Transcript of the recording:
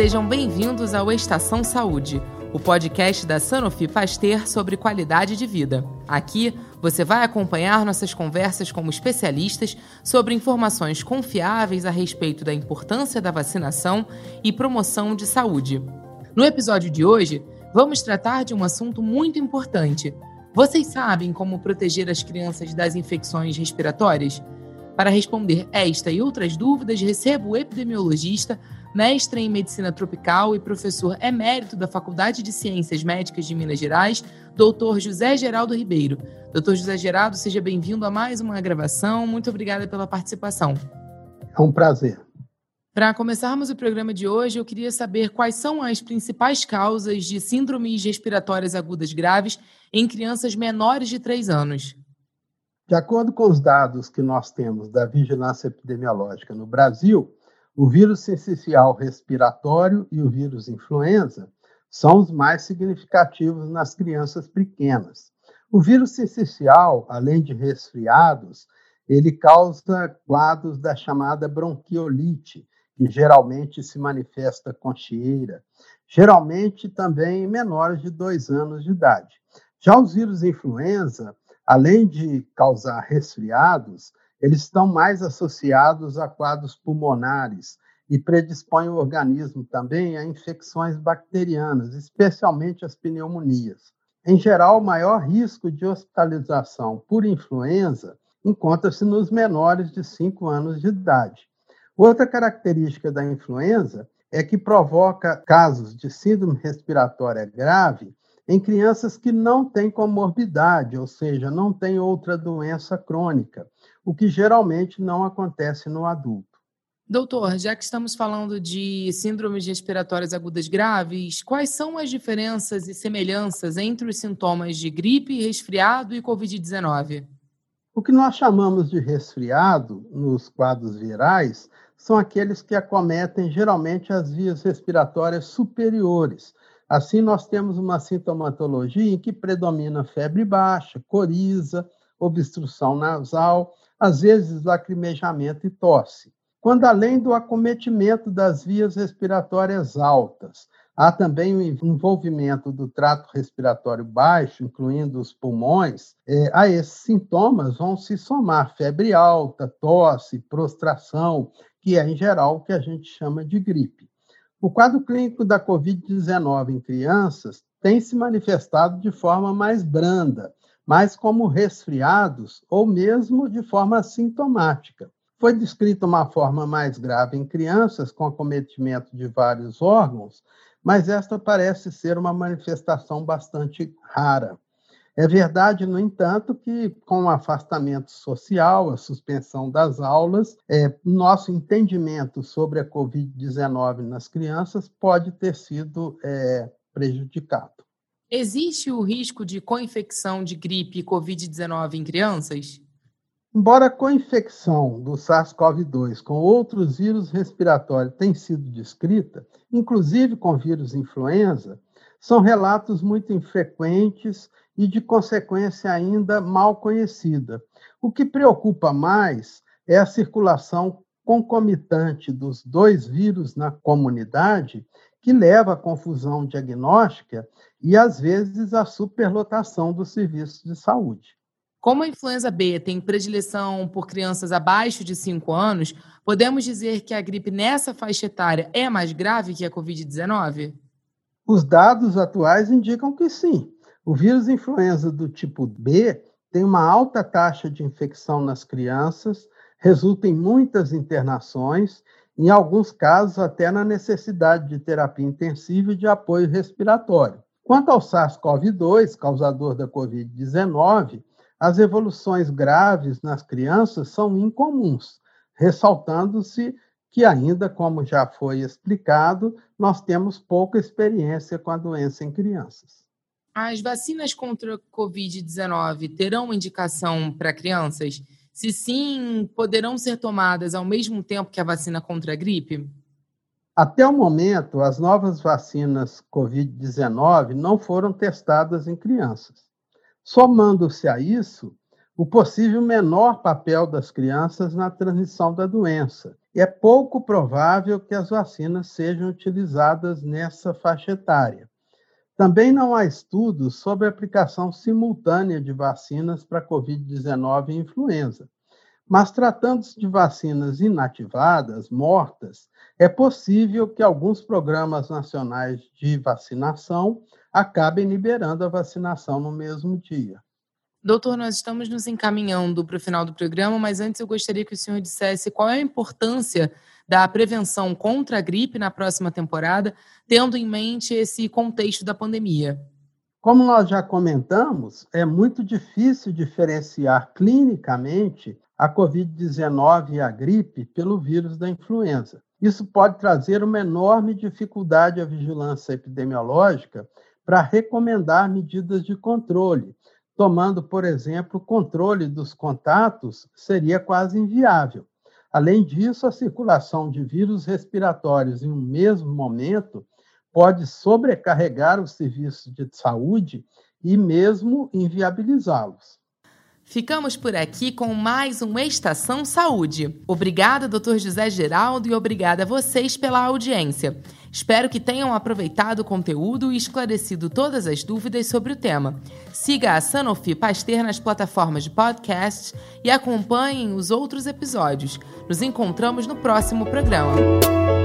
Sejam bem-vindos ao Estação Saúde, o podcast da Sanofi Pasteur sobre qualidade de vida. Aqui você vai acompanhar nossas conversas como especialistas sobre informações confiáveis a respeito da importância da vacinação e promoção de saúde. No episódio de hoje, vamos tratar de um assunto muito importante. Vocês sabem como proteger as crianças das infecções respiratórias? Para responder esta e outras dúvidas, recebo o epidemiologista mestre em medicina tropical e professor emérito da Faculdade de Ciências Médicas de Minas Gerais, doutor José Geraldo Ribeiro. Doutor José Geraldo, seja bem-vindo a mais uma gravação. Muito obrigada pela participação. É um prazer. Para começarmos o programa de hoje, eu queria saber quais são as principais causas de síndromes respiratórias agudas graves em crianças menores de 3 anos. De acordo com os dados que nós temos da vigilância epidemiológica no Brasil, o vírus sensicial respiratório e o vírus influenza são os mais significativos nas crianças pequenas. O vírus sensicial, além de resfriados, ele causa quadros da chamada bronquiolite, que geralmente se manifesta com chieira, geralmente também em menores de dois anos de idade. Já os vírus influenza, além de causar resfriados, eles estão mais associados a quadros pulmonares e predispõem o organismo também a infecções bacterianas, especialmente as pneumonias. Em geral, o maior risco de hospitalização por influenza encontra-se nos menores de 5 anos de idade. Outra característica da influenza é que provoca casos de síndrome respiratória grave em crianças que não têm comorbidade, ou seja, não têm outra doença crônica o que geralmente não acontece no adulto. Doutor, já que estamos falando de síndromes respiratórias agudas graves, quais são as diferenças e semelhanças entre os sintomas de gripe, resfriado e Covid-19? O que nós chamamos de resfriado nos quadros virais são aqueles que acometem geralmente as vias respiratórias superiores. Assim, nós temos uma sintomatologia em que predomina febre baixa, coriza, obstrução nasal, às vezes lacrimejamento e tosse. Quando, além do acometimento das vias respiratórias altas, há também o envolvimento do trato respiratório baixo, incluindo os pulmões, é, a esses sintomas vão se somar febre alta, tosse, prostração, que é, em geral, o que a gente chama de gripe. O quadro clínico da Covid-19 em crianças tem se manifestado de forma mais branda, mas como resfriados ou mesmo de forma sintomática. Foi descrita uma forma mais grave em crianças com acometimento de vários órgãos, mas esta parece ser uma manifestação bastante rara. É verdade, no entanto, que com o afastamento social, a suspensão das aulas, é, nosso entendimento sobre a Covid-19 nas crianças pode ter sido é, prejudicado. Existe o risco de coinfecção de gripe e Covid-19 em crianças? Embora a coinfecção do SARS-CoV-2 com outros vírus respiratórios tenha sido descrita, inclusive com vírus influenza, são relatos muito infrequentes e de consequência ainda mal conhecida. O que preocupa mais é a circulação concomitante dos dois vírus na comunidade que leva à confusão diagnóstica e, às vezes, à superlotação dos serviços de saúde. Como a influenza B tem predileção por crianças abaixo de 5 anos, podemos dizer que a gripe nessa faixa etária é mais grave que a Covid-19? Os dados atuais indicam que sim. O vírus influenza do tipo B tem uma alta taxa de infecção nas crianças, resulta em muitas internações em alguns casos até na necessidade de terapia intensiva e de apoio respiratório. Quanto ao SARS-CoV-2, causador da Covid-19, as evoluções graves nas crianças são incomuns, ressaltando-se que ainda, como já foi explicado, nós temos pouca experiência com a doença em crianças. As vacinas contra a Covid-19 terão indicação para crianças? Se sim, poderão ser tomadas ao mesmo tempo que a vacina contra a gripe? Até o momento, as novas vacinas Covid-19 não foram testadas em crianças. Somando-se a isso, o possível menor papel das crianças na transmissão da doença é pouco provável que as vacinas sejam utilizadas nessa faixa etária. Também não há estudos sobre a aplicação simultânea de vacinas para Covid-19 e influenza. Mas tratando-se de vacinas inativadas, mortas, é possível que alguns programas nacionais de vacinação acabem liberando a vacinação no mesmo dia. Doutor, nós estamos nos encaminhando para o final do programa, mas antes eu gostaria que o senhor dissesse qual é a importância da prevenção contra a gripe na próxima temporada, tendo em mente esse contexto da pandemia. Como nós já comentamos, é muito difícil diferenciar clinicamente a Covid-19 e a gripe pelo vírus da influenza. Isso pode trazer uma enorme dificuldade à vigilância epidemiológica para recomendar medidas de controle, tomando, por exemplo, o controle dos contatos seria quase inviável. Além disso, a circulação de vírus respiratórios em um mesmo momento pode sobrecarregar os serviços de saúde e mesmo inviabilizá-los. Ficamos por aqui com mais um Estação Saúde. Obrigada, doutor José Geraldo, e obrigada a vocês pela audiência. Espero que tenham aproveitado o conteúdo e esclarecido todas as dúvidas sobre o tema. Siga a Sanofi Pasteur nas plataformas de podcast e acompanhem os outros episódios. Nos encontramos no próximo programa.